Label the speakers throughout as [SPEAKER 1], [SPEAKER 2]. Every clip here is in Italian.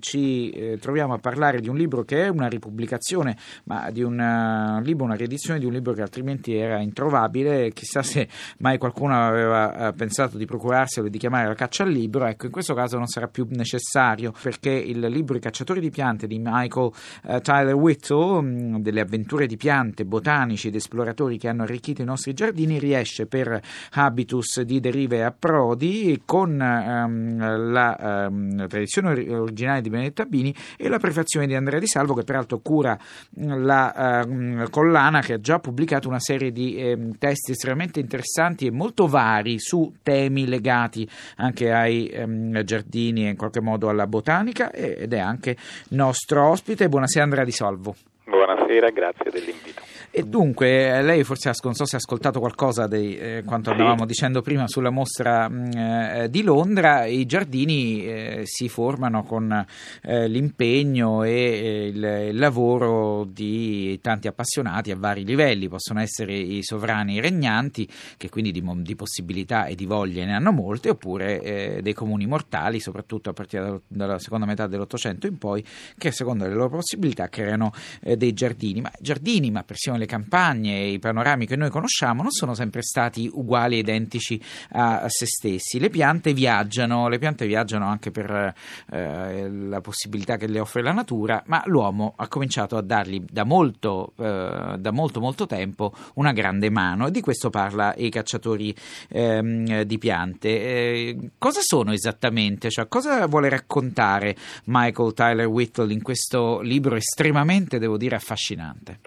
[SPEAKER 1] ci eh, troviamo a parlare di un libro che è una ripubblicazione, ma di un uh, libro, una riedizione di un libro che altrimenti era introvabile. Chissà se mai qualcuno aveva uh, pensato di procurarselo e di chiamare la caccia al libro. Ecco, in questo caso non sarà più necessario perché il libro I cacciatori di piante di Michael uh, Tyler Whittle, mh, delle avventure di piante, botanici ed esploratori che hanno arricchito i nostri giardini, riesce per habitus di derive e approdi con um, la um, tradizione originale di Benedetta Bini e la prefazione di Andrea Di Salvo che peraltro cura mm, la uh, collana che ha già pubblicato una serie di eh, testi estremamente interessanti e molto vari su temi legati anche ai um, giardini e in qualche modo alla botanica ed è anche nostro ospite. Buonasera Andrea Di Salvo.
[SPEAKER 2] Buonasera, grazie dell'invito.
[SPEAKER 1] E dunque, lei forse non so se ha ascoltato qualcosa di eh, quanto andavamo sì. dicendo prima sulla mostra mh, eh, di Londra, i giardini eh, si formano con eh, l'impegno e eh, il, il, lavoro di tanti appassionati a vari livelli, possono essere i sovrani regnanti, che quindi di, di possibilità e di voglie ne hanno molte, oppure eh, dei comuni mortali, soprattutto a partire dalla, dalla seconda metà dell'Ottocento in poi, che secondo le loro possibilità creano dei giardini, ma giardini, ma persino le campagne e i panorami che noi conosciamo non sono sempre stati uguali e identici a, se stessi. Le piante viaggiano, le piante viaggiano anche per eh, la possibilità che le offre la natura, ma l'uomo ha cominciato a dargli da molto, eh, da molto, molto tempo una grande mano e di questo parla i cacciatori ehm, di piante. Eh, cosa sono esattamente? Cioè, cosa vuole raccontare Michael Tyler Whittle in questo libro estremamente, devo dire, affascinante?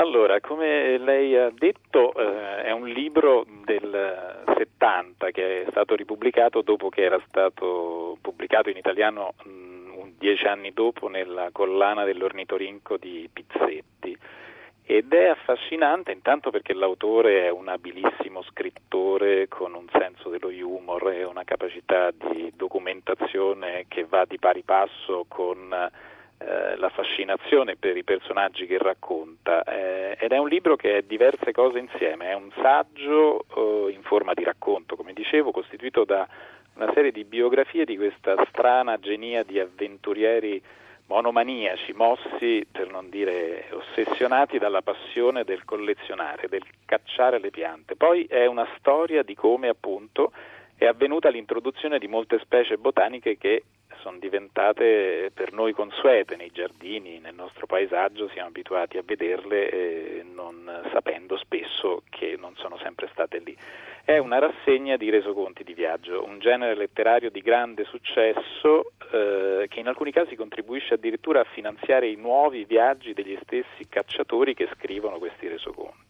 [SPEAKER 2] Allora, come lei ha detto, eh, è un libro del 70 che è stato ripubblicato dopo che era stato pubblicato in italiano mh, mm, dieci anni dopo nella collana dell'ornitorinco di Pizzetti. Ed è affascinante intanto perché l'autore è un abilissimo scrittore con un senso dello humor e una capacità di documentazione che va di pari passo con eh, la fascinazione per i personaggi che racconta eh, ed è un libro che è diverse cose insieme, è un saggio eh, in forma di racconto, come dicevo, costituito da una serie di biografie di questa strana genia di avventurieri monomaniaci, mossi, per non dire ossessionati dalla passione del collezionare, del cacciare le piante. Poi è una storia di come appunto è avvenuta l'introduzione di molte specie botaniche che sono diventate per noi consuete nei giardini, nel nostro paesaggio, siamo abituati a vederle non sapendo spesso che non sono sempre state lì. È una rassegna di resoconti di viaggio, un genere letterario di grande successo eh, che in alcuni casi contribuisce addirittura a finanziare i nuovi viaggi degli stessi cacciatori che scrivono questi resoconti.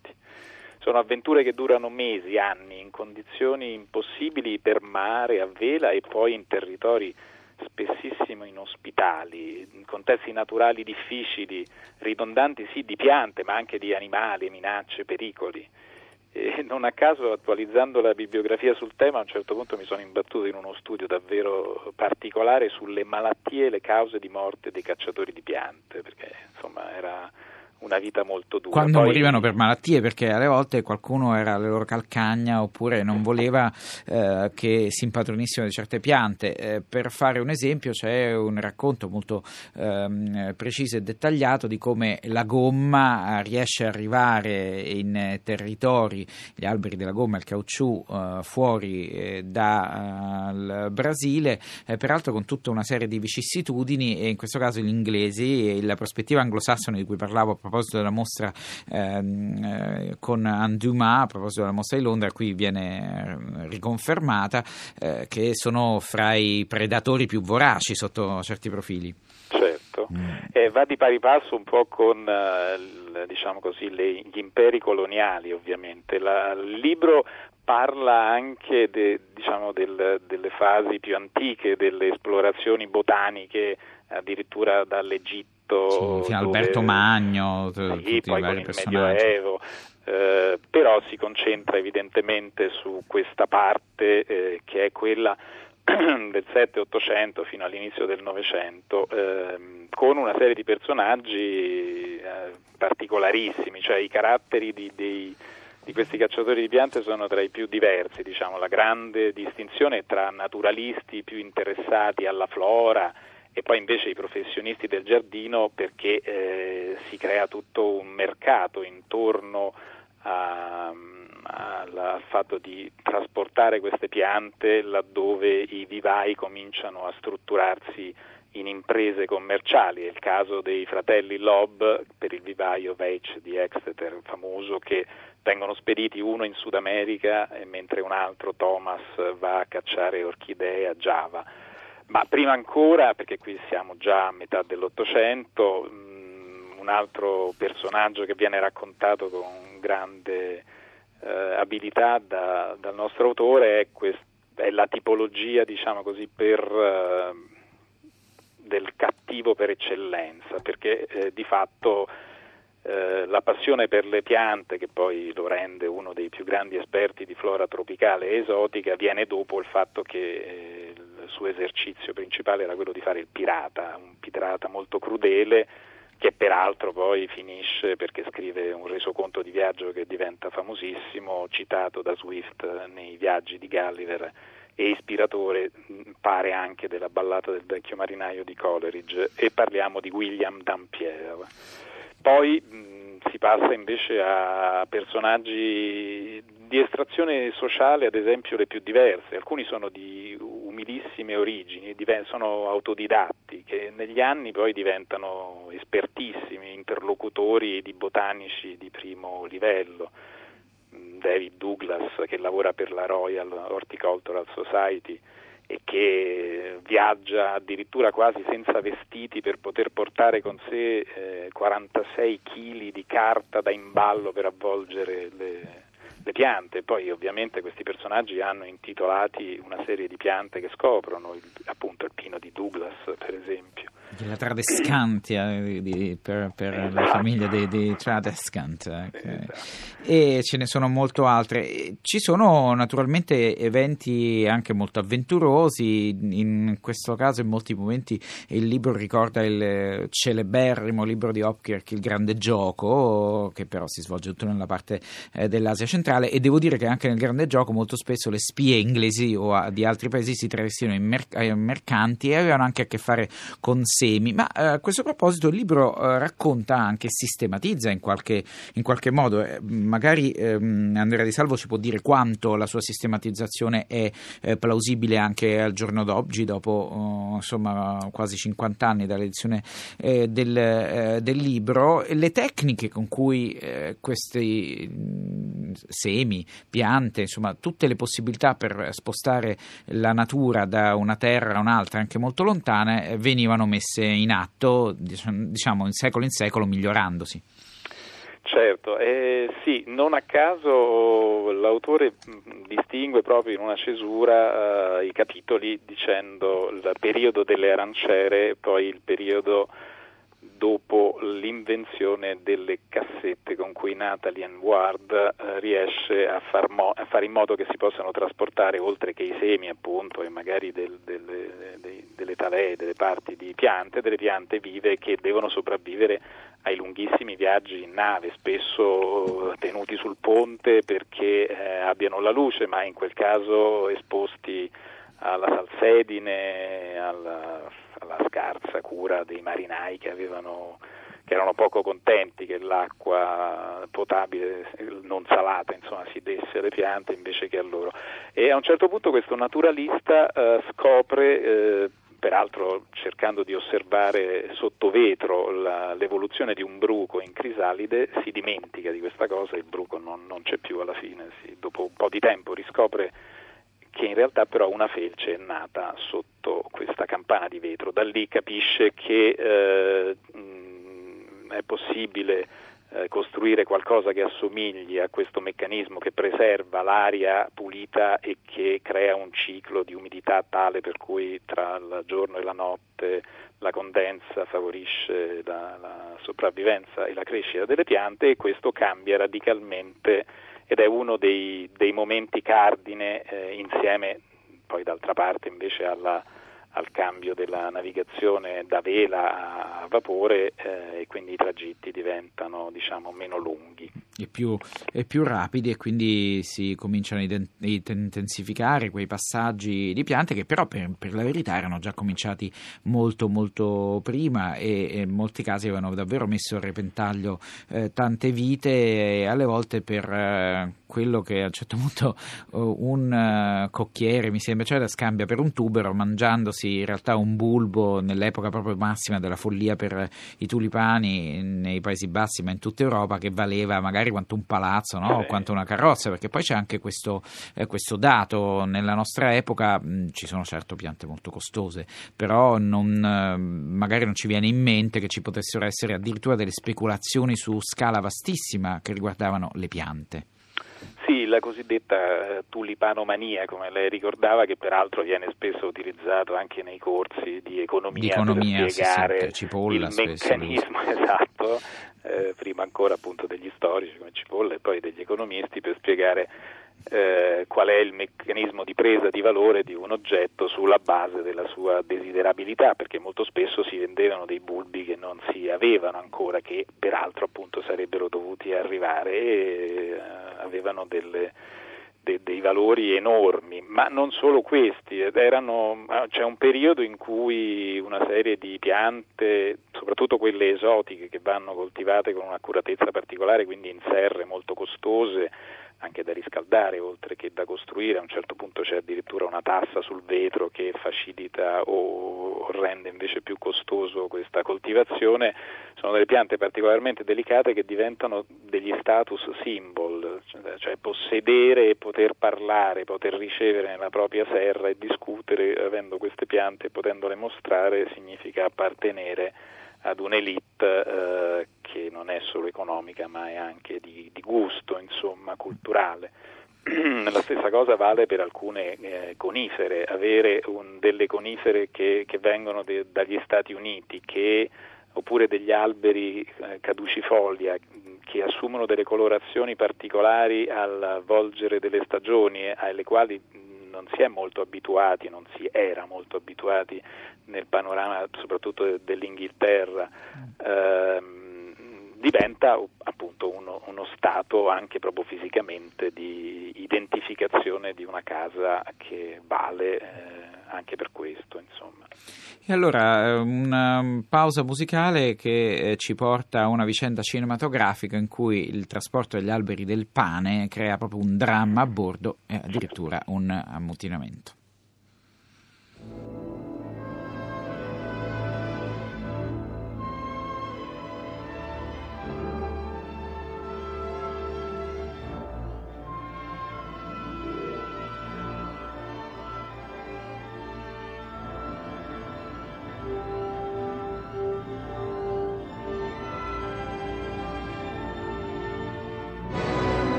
[SPEAKER 2] Sono avventure che durano mesi, anni, in condizioni impossibili per mare, a vela e poi in territori spessissimo inospitali, in contesti naturali difficili, ridondanti sì di piante ma anche di animali, minacce, pericoli. E non a caso, attualizzando la bibliografia sul tema, a un certo punto mi sono imbattuto in uno studio davvero particolare sulle malattie e le cause di morte dei cacciatori di piante, perché insomma era una vita molto dura.
[SPEAKER 1] Quando
[SPEAKER 2] Poi...
[SPEAKER 1] morivano per malattie, perché alle volte qualcuno era alle loro calcagna oppure non voleva eh, che si impadronissero di certe piante. Eh, per fare un esempio, c'è un racconto molto eh, preciso e dettagliato di come la gomma riesce ad arrivare in territori, gli alberi della gomma, il caucciù, eh, fuori eh, dal eh, Brasile, peraltro con tutta una serie di vicissitudini, e in questo caso gli inglesi e la prospettiva anglosassone di cui parlavo proposito della mostra ehm, eh, con Anduma, a proposito della mostra di Londra, qui viene eh, riconfermata eh, che sono fra i predatori più voraci sotto certi profili.
[SPEAKER 2] Certo, mm. eh, va di pari passo un po' con eh, diciamo così, le, gli imperi coloniali ovviamente. La, il libro parla anche de, diciamo, del, delle fasi più antiche, delle esplorazioni botaniche, addirittura dall'Egitto
[SPEAKER 1] sì, fino a Alberto Magno,
[SPEAKER 2] sì, tutti i vari personaggi. Medioevo, eh, però si concentra evidentemente su questa parte eh, che è quella del 7-800 fino all'inizio del Novecento, eh, con una serie di personaggi eh, particolarissimi, cioè i caratteri di, dei, di questi cacciatori di piante sono tra i più diversi, diciamo, la grande distinzione tra naturalisti più interessati alla flora e poi invece i professionisti del giardino perché eh, si crea tutto un mercato intorno a, al fatto di trasportare queste piante laddove i vivai cominciano a strutturarsi in imprese commerciali. È il caso dei fratelli Lobb per il vivaio Veitch di Exeter, famoso, che vengono spediti uno in Sud America mentre un altro, Thomas, va a cacciare orchidee a Java. Ma prima ancora, perché qui siamo già a metà dell'Ottocento, mm, un altro personaggio che viene raccontato con grande eh, abilità da, dal nostro autore è, quest, è, la tipologia, diciamo così, per... Eh, del cattivo per eccellenza, perché eh, di fatto eh, la passione per le piante, che poi lo rende uno dei più grandi esperti di flora tropicale e esotica, viene dopo il fatto che eh, suo esercizio principale era quello di fare il pirata, un pirata molto crudele che peraltro poi finisce perché scrive un resoconto di viaggio che diventa famosissimo, citato da Swift nei viaggi di Gulliver e ispiratore pare anche della ballata del vecchio marinaio di Coleridge e parliamo di William Dampier. Poi mh, si passa invece a personaggi di estrazione sociale, ad esempio le più diverse, alcuni sono di umilissime origini, sono autodidatti che negli anni poi diventano espertissimi interlocutori di botanici di primo livello. David Douglas che lavora per la Royal Horticultural Society e che viaggia addirittura quasi senza vestiti per poter portare con sé eh, 46 kg di carta da imballo per avvolgere le, le piante. Poi ovviamente questi personaggi hanno intitolati una serie di piante che scoprono, il, appunto il pino di Douglas per esempio
[SPEAKER 1] la Tradescantia di, per, per la famiglia dei, dei Tradescant ecco. e ce ne sono molto altre. Ci sono naturalmente eventi anche molto avventurosi. In questo caso in molti momenti il libro ricorda il celeberrimo libro di Hopkirk Il grande gioco che però si svolge tutto nella parte eh, dell'Asia centrale. E devo dire che anche nel grande gioco molto spesso le spie inglesi o di altri paesi si travestivano in mer- mercanti e avevano anche a che fare con semi, ma eh, a questo proposito il libro eh, racconta anche, sistematizza in qualche, in qualche modo, eh, magari ehm, Andrea Di Salvo ci può dire quanto la sua sistematizzazione è eh, plausibile anche al giorno d'oggi, dopo oh, insomma quasi 50 anni dall'edizione eh, del, eh, del, libro, le tecniche con cui questi mm, semi, piante, insomma tutte le possibilità per spostare la natura da una terra a un'altra anche molto lontane venivano messe messe in atto, diciamo, in secolo in secolo, migliorandosi.
[SPEAKER 2] Certo, eh, sì, non a caso l'autore distingue proprio in una cesura uh, i capitoli dicendo il periodo delle aranciere e poi il periodo dopo l'invenzione delle cassette con cui Natalie Ward eh, riesce a, far mo- a, fare in modo che si possano trasportare oltre che i semi appunto e magari del, del, dei, delle talee, delle parti di piante, delle piante vive che devono sopravvivere ai lunghissimi viaggi in nave, spesso tenuti sul ponte perché eh, abbiano la luce, ma in quel caso esposti alla salsedine, alla, alla scarsa cura dei marinai che, avevano, che erano poco contenti che l'acqua potabile non salata insomma, si desse alle piante invece che a loro. E a un certo punto questo naturalista eh, scopre eh, peraltro cercando di osservare sotto vetro la, l'evoluzione di un bruco in crisalide, si dimentica di questa cosa, il bruco non, non c'è più alla fine, si, dopo un po' di tempo riscopre che in realtà però una felce è nata sotto questa campana di vetro. Da lì capisce che eh, mh, è possibile eh, costruire qualcosa che assomigli a questo meccanismo che preserva l'aria pulita e che crea un ciclo di umidità tale per cui tra il giorno e la notte la condensa favorisce la, la sopravvivenza e la crescita delle piante e questo cambia radicalmente ed è uno dei, dei momenti cardine eh, insieme poi d'altra parte invece alla, al cambio della navigazione da vela a vapore eh, e quindi i tragitti diventano diciamo, meno lunghi.
[SPEAKER 1] E più, e più, rapidi e quindi si cominciano a intensificare quei passaggi di piante che però per, per la verità erano già cominciati molto molto prima e, e in molti casi avevano davvero messo a repentaglio eh, tante vite e alle volte per eh, quello che a un certo punto un uh, cocchiere mi sembra cioè scambia per un tubero mangiandosi in realtà un bulbo nell'epoca proprio massima della follia per i tulipani nei Paesi Bassi ma in tutta Europa che valeva magari quanto un palazzo no? o quanto una carrozza perché poi c'è anche questo, eh, questo dato. Nella nostra epoca mh, ci sono certo piante molto costose però non, eh, magari non ci viene in mente che ci potessero essere addirittura delle speculazioni su scala vastissima che riguardavano le piante
[SPEAKER 2] sì, la cosiddetta eh, tulipanomania, come lei ricordava, che peraltro viene spesso utilizzato anche nei corsi di economia,
[SPEAKER 1] di economia
[SPEAKER 2] per spiegare
[SPEAKER 1] Cipolla
[SPEAKER 2] il meccanismo esatto, eh, prima ancora appunto degli storici come Cipolla e poi degli economisti per spiegare eh, qual è il meccanismo di presa di valore di un oggetto sulla base della sua desiderabilità, perché molto spesso si vendevano dei bulbi che non si avevano ancora, che peraltro appunto sarebbero dovuti arrivare e eh, avevano delle, de, dei valori enormi, ma non solo questi, erano, c'è un periodo in cui una serie di piante, soprattutto quelle esotiche che vanno coltivate con un'accuratezza particolare, quindi in serre molto costose, anche da riscaldare oltre che da costruire, a un certo punto c'è addirittura una tassa sul vetro che facilita o rende invece più costoso questa coltivazione, sono delle piante particolarmente delicate che diventano degli status symbol, cioè possedere e poter parlare, poter ricevere nella propria serra e discutere avendo queste piante e potendole mostrare significa appartenere ad un'elite eh, che non è solo economica ma è anche di, di gusto, insomma, culturale. La stessa cosa vale per alcune eh, conifere, avere un, delle conifere che, che vengono de, dagli Stati Uniti che, oppure degli alberi eh, caducifoglia che assumono delle colorazioni particolari al volgere delle stagioni alle quali non si è molto abituati, non si era molto abituati nel panorama soprattutto dell'Inghilterra. Ehm, diventa appunto uno, uno, stato anche proprio fisicamente di identificazione di una casa che vale eh, anche per questo insomma.
[SPEAKER 1] E allora una pausa musicale che eh, ci porta a una vicenda cinematografica in cui il trasporto degli alberi del pane crea proprio un dramma a bordo e addirittura un ammutinamento.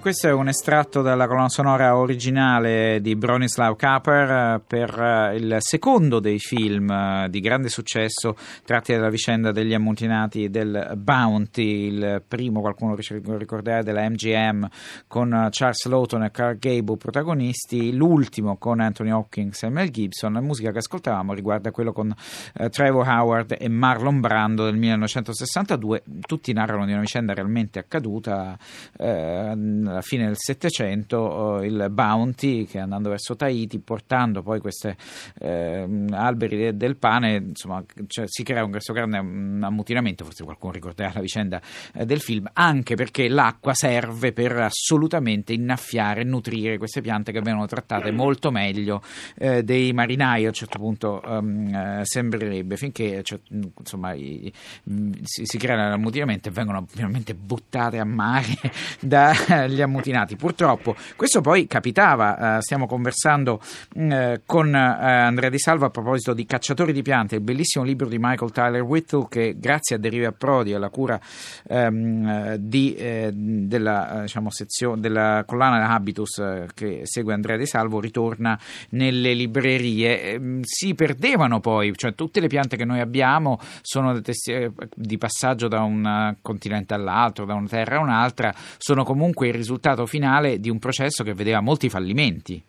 [SPEAKER 1] Questo è un estratto dalla colonna sonora originale di Bronislaw Kaper eh, per eh, il secondo dei film eh, di grande successo tratti dalla vicenda degli ammutinati del Bounty, il primo qualcuno ricorderà della MGM con Charles Lawton e Carl Gable protagonisti, l'ultimo con Anthony Hopkins e Mel Gibson. La musica che ascoltavamo riguarda quello con Trevor Howard e Marlon Brando del 1962. Tutti narrano di una vicenda realmente accaduta. Eh, alla fine del Settecento il Bounty che andando verso Tahiti portando poi questi eh, alberi del pane insomma cioè, si crea un questo grande ammutinamento forse qualcuno ricorderà la vicenda eh, del film anche perché l'acqua serve per assolutamente innaffiare e nutrire queste piante che vengono trattate molto meglio eh, dei marinai. A un certo punto um, sembrerebbe finché cioè, insomma i, si, si crea l'ammutinamento e vengono finalmente buttate a mare da gli ammutinati. Purtroppo questo poi capitava, eh, stiamo conversando mm, eh, con eh, Andrea Di Salvo a proposito di Cacciatori di piante, il bellissimo libro di Michael Tyler Whittle che grazie a Derive a Prodi, alla cura ehm, di, eh, della, eh, diciamo, sezione, della collana Habitus eh, che segue Andrea Di Salvo ritorna nelle librerie. Ehm, si perdevano poi, cioè tutte le piante che noi abbiamo sono di passaggio da un continente all'altro, da una terra a un'altra, sono comunque il risultato finale di un processo che vedeva molti fallimenti.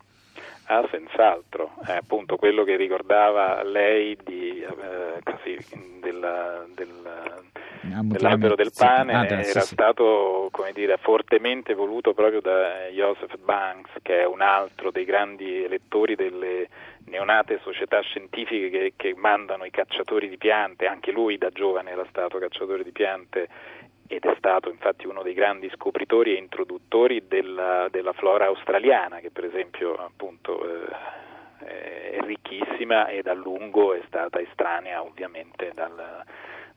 [SPEAKER 2] Ah, senz'altro, è appunto quello che ricordava lei di, eh, così, della, della, dell'albero del pane ah, era sì, stato dire, fortemente voluto proprio da Joseph Banks, che è un altro dei grandi elettori delle neonate società scientifiche che, che mandano i cacciatori di piante, anche lui da giovane era stato cacciatore di piante ed è stato infatti uno dei grandi scopritori e introduttori della, della flora australiana, che per esempio appunto, eh, è ricchissima ed a lungo è stata estranea ovviamente dal,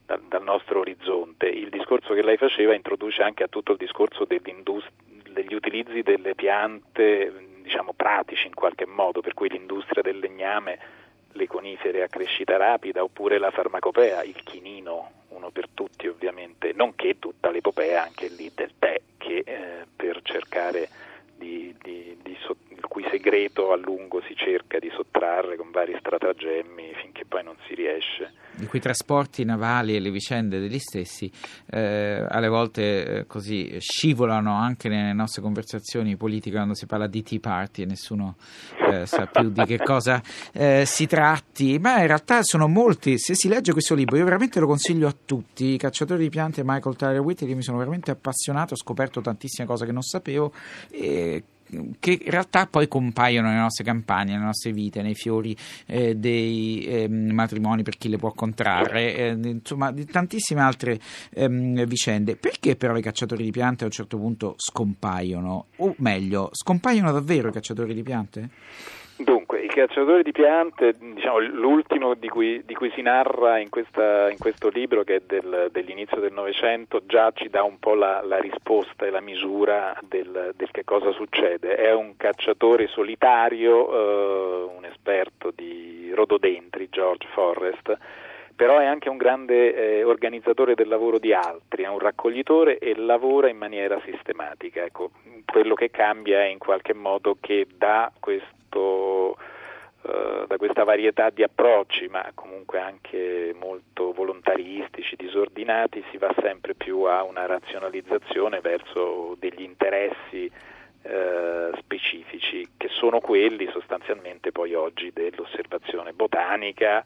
[SPEAKER 2] dal, dal, nostro orizzonte. Il discorso che lei faceva introduce anche a tutto il discorso degli utilizzi delle piante diciamo pratici in qualche modo, per cui l'industria del legname, le conifere a crescita rapida oppure la farmacopea, il chinino uno per tutti ovviamente, nonché tutta l'epopea anche lì del tè che eh, per cercare di, di, di so, il cui segreto a lungo si cerca di sottrarre con vari stratagemmi finché poi non si riesce.
[SPEAKER 1] I cui trasporti navali e le vicende degli stessi eh, alle volte eh, così scivolano anche nelle nostre conversazioni politiche quando si parla di Tea Party e nessuno eh, sa più di che cosa eh, si tratti, ma in realtà sono molti, se si legge questo libro io veramente lo consiglio a tutti, I cacciatori di piante Michael Tyler Whitley, mi sono veramente appassionato, ho scoperto tantissime cose che non sapevo e che in realtà poi compaiono nelle nostre campagne, nelle nostre vite, nei fiori eh, dei eh, matrimoni per chi le può contrarre, eh, insomma di tantissime altre ehm, vicende. Perché però i cacciatori di piante a un certo punto scompaiono? O meglio, scompaiono davvero i cacciatori di piante?
[SPEAKER 2] Dunque, i cacciatori di piante, diciamo, l'ultimo di cui, di cui si narra in, questa, in, questo libro, che è del, dell'inizio del Novecento, già ci dà un po' la, la risposta e la misura del, del, che cosa succede. È un cacciatore solitario, eh, un esperto di rododendri, George Forrest, però è anche un grande eh, organizzatore del lavoro di altri, è un raccoglitore e lavora in maniera sistematica. Ecco, quello che cambia è in qualche modo che da questo eh, da questa varietà di approcci, ma comunque anche molto volontaristici, disordinati, si va sempre più a una razionalizzazione verso degli interessi eh, specifici, che sono quelli sostanzialmente poi oggi dell'osservazione botanica,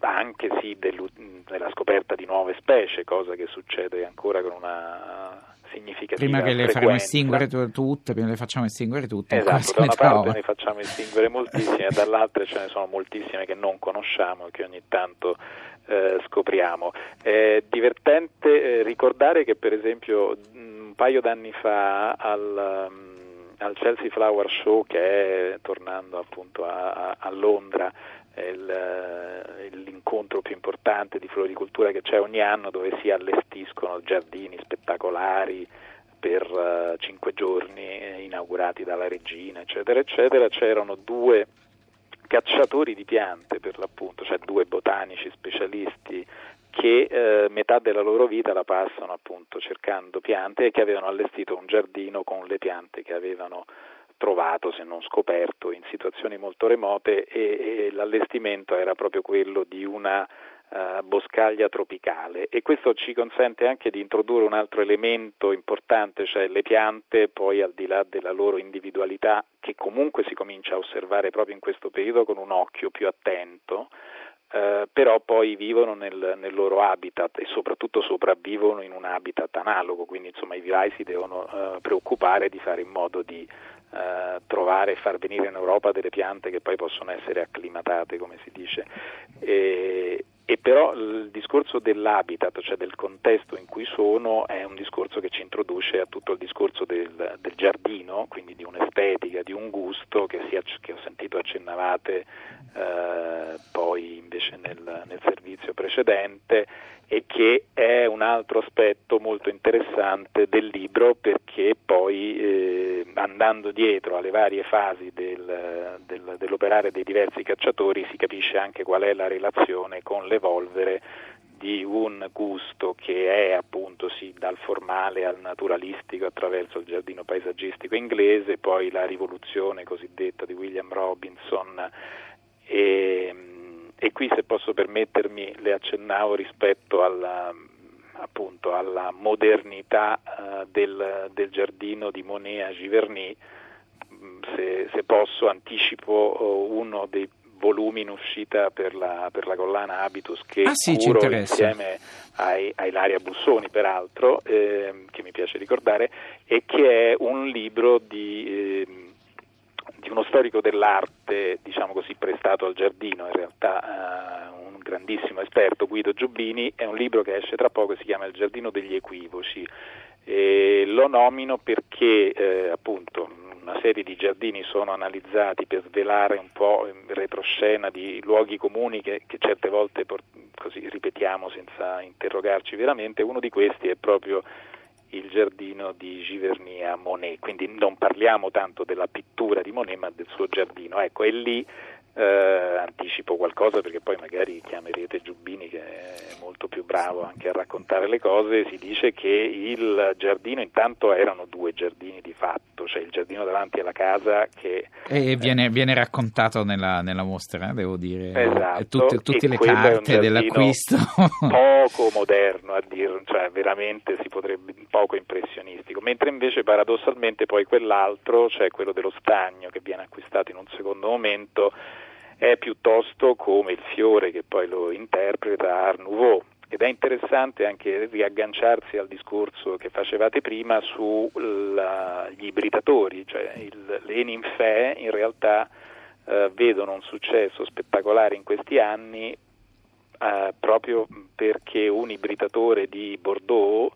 [SPEAKER 2] anche sì della scoperta di nuove specie, cosa che succede ancora con una significativa
[SPEAKER 1] Prima che le faremo estinguere tutte, prima le facciamo estinguere tutte.
[SPEAKER 2] Esatto, da una parte ne facciamo estinguere moltissime, dall'altra ce ne sono moltissime che non conosciamo e che ogni tanto eh, scopriamo. È divertente eh, ricordare che per esempio un paio d'anni fa al, um, al Chelsea Flower Show che è tornando appunto a, a, a Londra l'incontro più importante di floricoltura che c'è ogni anno dove si allestiscono giardini spettacolari per uh, cinque giorni eh, inaugurati dalla regina eccetera eccetera. C'erano due cacciatori di piante per l'appunto cioè due botanici specialisti che eh, metà della loro vita la passano appunto cercando piante e che avevano allestito un giardino con le piante che avevano trovato, se non scoperto, in situazioni molto remote e, e l'allestimento era proprio quello di una uh, boscaglia tropicale. E questo ci consente anche di introdurre un altro elemento importante, cioè le piante poi al di là della loro individualità che comunque si comincia a osservare proprio in questo periodo con un occhio più attento, eh, però poi vivono nel, nel, loro habitat e soprattutto sopravvivono in un habitat analogo, quindi insomma i vivai si devono eh, preoccupare di fare in modo di eh, trovare e far venire in Europa delle piante che poi possono essere acclimatate, come si dice. E, e però il discorso dell'habitat, cioè del contesto in cui sono, è un discorso che ci introduce a tutto il discorso del, del giardino, quindi di un'estetica, di un gusto che, si, che ho sentito accennavate eh, poi invece nel, nel servizio precedente e che è un altro aspetto molto interessante del libro perché poi eh, andando dietro alle varie fasi del, del, dell'operare dei diversi cacciatori si capisce anche qual è la relazione con l'evolvere di un gusto che è appunto sì, dal formale al naturalistico attraverso il giardino paesaggistico inglese, poi la rivoluzione cosiddetta di William Robinson e, e qui se posso permettermi le accennavo rispetto alla, appunto, alla modernità uh, del, del, giardino di Monet a Giverny, mm, se, se posso anticipo uh, uno dei volumi in uscita per la, per la collana Habitus che
[SPEAKER 1] ah, sì,
[SPEAKER 2] curo insieme ai, a Ilaria Bussoni peraltro, eh, che mi piace ricordare, e che è un libro di... Eh, di uno storico dell'arte, diciamo così, prestato al giardino, in realtà uh, un grandissimo esperto, Guido Giubbini, è un libro che esce tra poco, si chiama Il giardino degli equivoci. E lo nomino perché eh, appunto una serie di giardini sono analizzati per svelare un po' in retroscena di luoghi comuni che, che certe volte così ripetiamo senza interrogarci veramente. Uno di questi è proprio il giardino di Giverny a Monet, quindi non parliamo tanto della pittura di Monet ma del suo giardino. Ecco, e lì eh, anticipo qualcosa perché poi magari chiamerete Giubbini che è molto più bravo anche a raccontare le cose, si dice che il giardino intanto erano due giardini di fatto, cioè il giardino davanti alla casa che...
[SPEAKER 1] E viene, eh, viene raccontato nella, nella, mostra, devo dire,
[SPEAKER 2] esatto,
[SPEAKER 1] tutte, tutte le carte dell'acquisto.
[SPEAKER 2] poco moderno a dire, cioè veramente si potrebbe, poco impressionistico, mentre invece paradossalmente poi quell'altro, cioè quello dello stagno che viene acquistato in un secondo momento, è piuttosto come il fiore che poi lo interpreta Art Nouveau. Ed è interessante anche riagganciarsi al discorso che facevate prima sugli ibridatori, cioè il, le ninfee in realtà eh, vedono un successo spettacolare in questi anni eh, proprio perché un ibridatore di Bordeaux,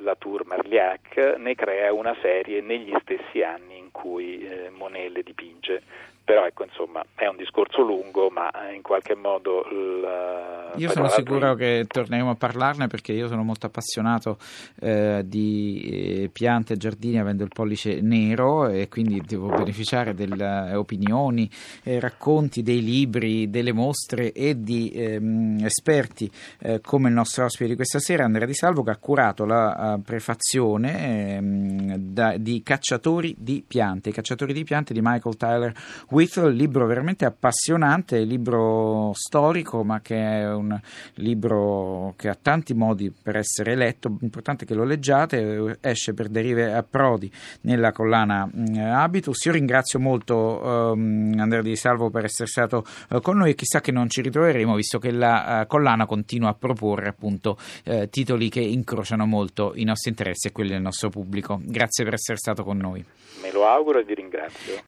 [SPEAKER 2] la Tour Marliac, ne crea una serie negli stessi anni in cui eh, Monet le dipinge però ecco insomma è un discorso lungo ma in qualche modo
[SPEAKER 1] il, io sono sicuro che torneremo a parlarne perché io sono molto appassionato eh, di eh, piante e giardini avendo il pollice nero e quindi devo beneficiare delle opinioni eh, racconti dei libri delle mostre e di ehm, esperti eh, come il nostro ospite di questa sera Andrea Di Salvo che ha curato la prefazione ehm, da, di Cacciatori di piante i cacciatori di piante di Michael Tyler Whittle, libro veramente appassionante, libro storico, ma che è un libro che ha tanti modi per essere letto. Importante che lo leggiate, esce per derive a Prodi nella collana eh, Habitus. Io ringrazio molto um, Andrea Di Salvo per essere stato uh, con noi e chissà che non ci ritroveremo, visto che la uh, collana continua a proporre appunto uh, titoli che incrociano molto i nostri interessi e quelli del nostro pubblico. Grazie per essere stato con noi.
[SPEAKER 2] Me lo auguro e vi ringrazio.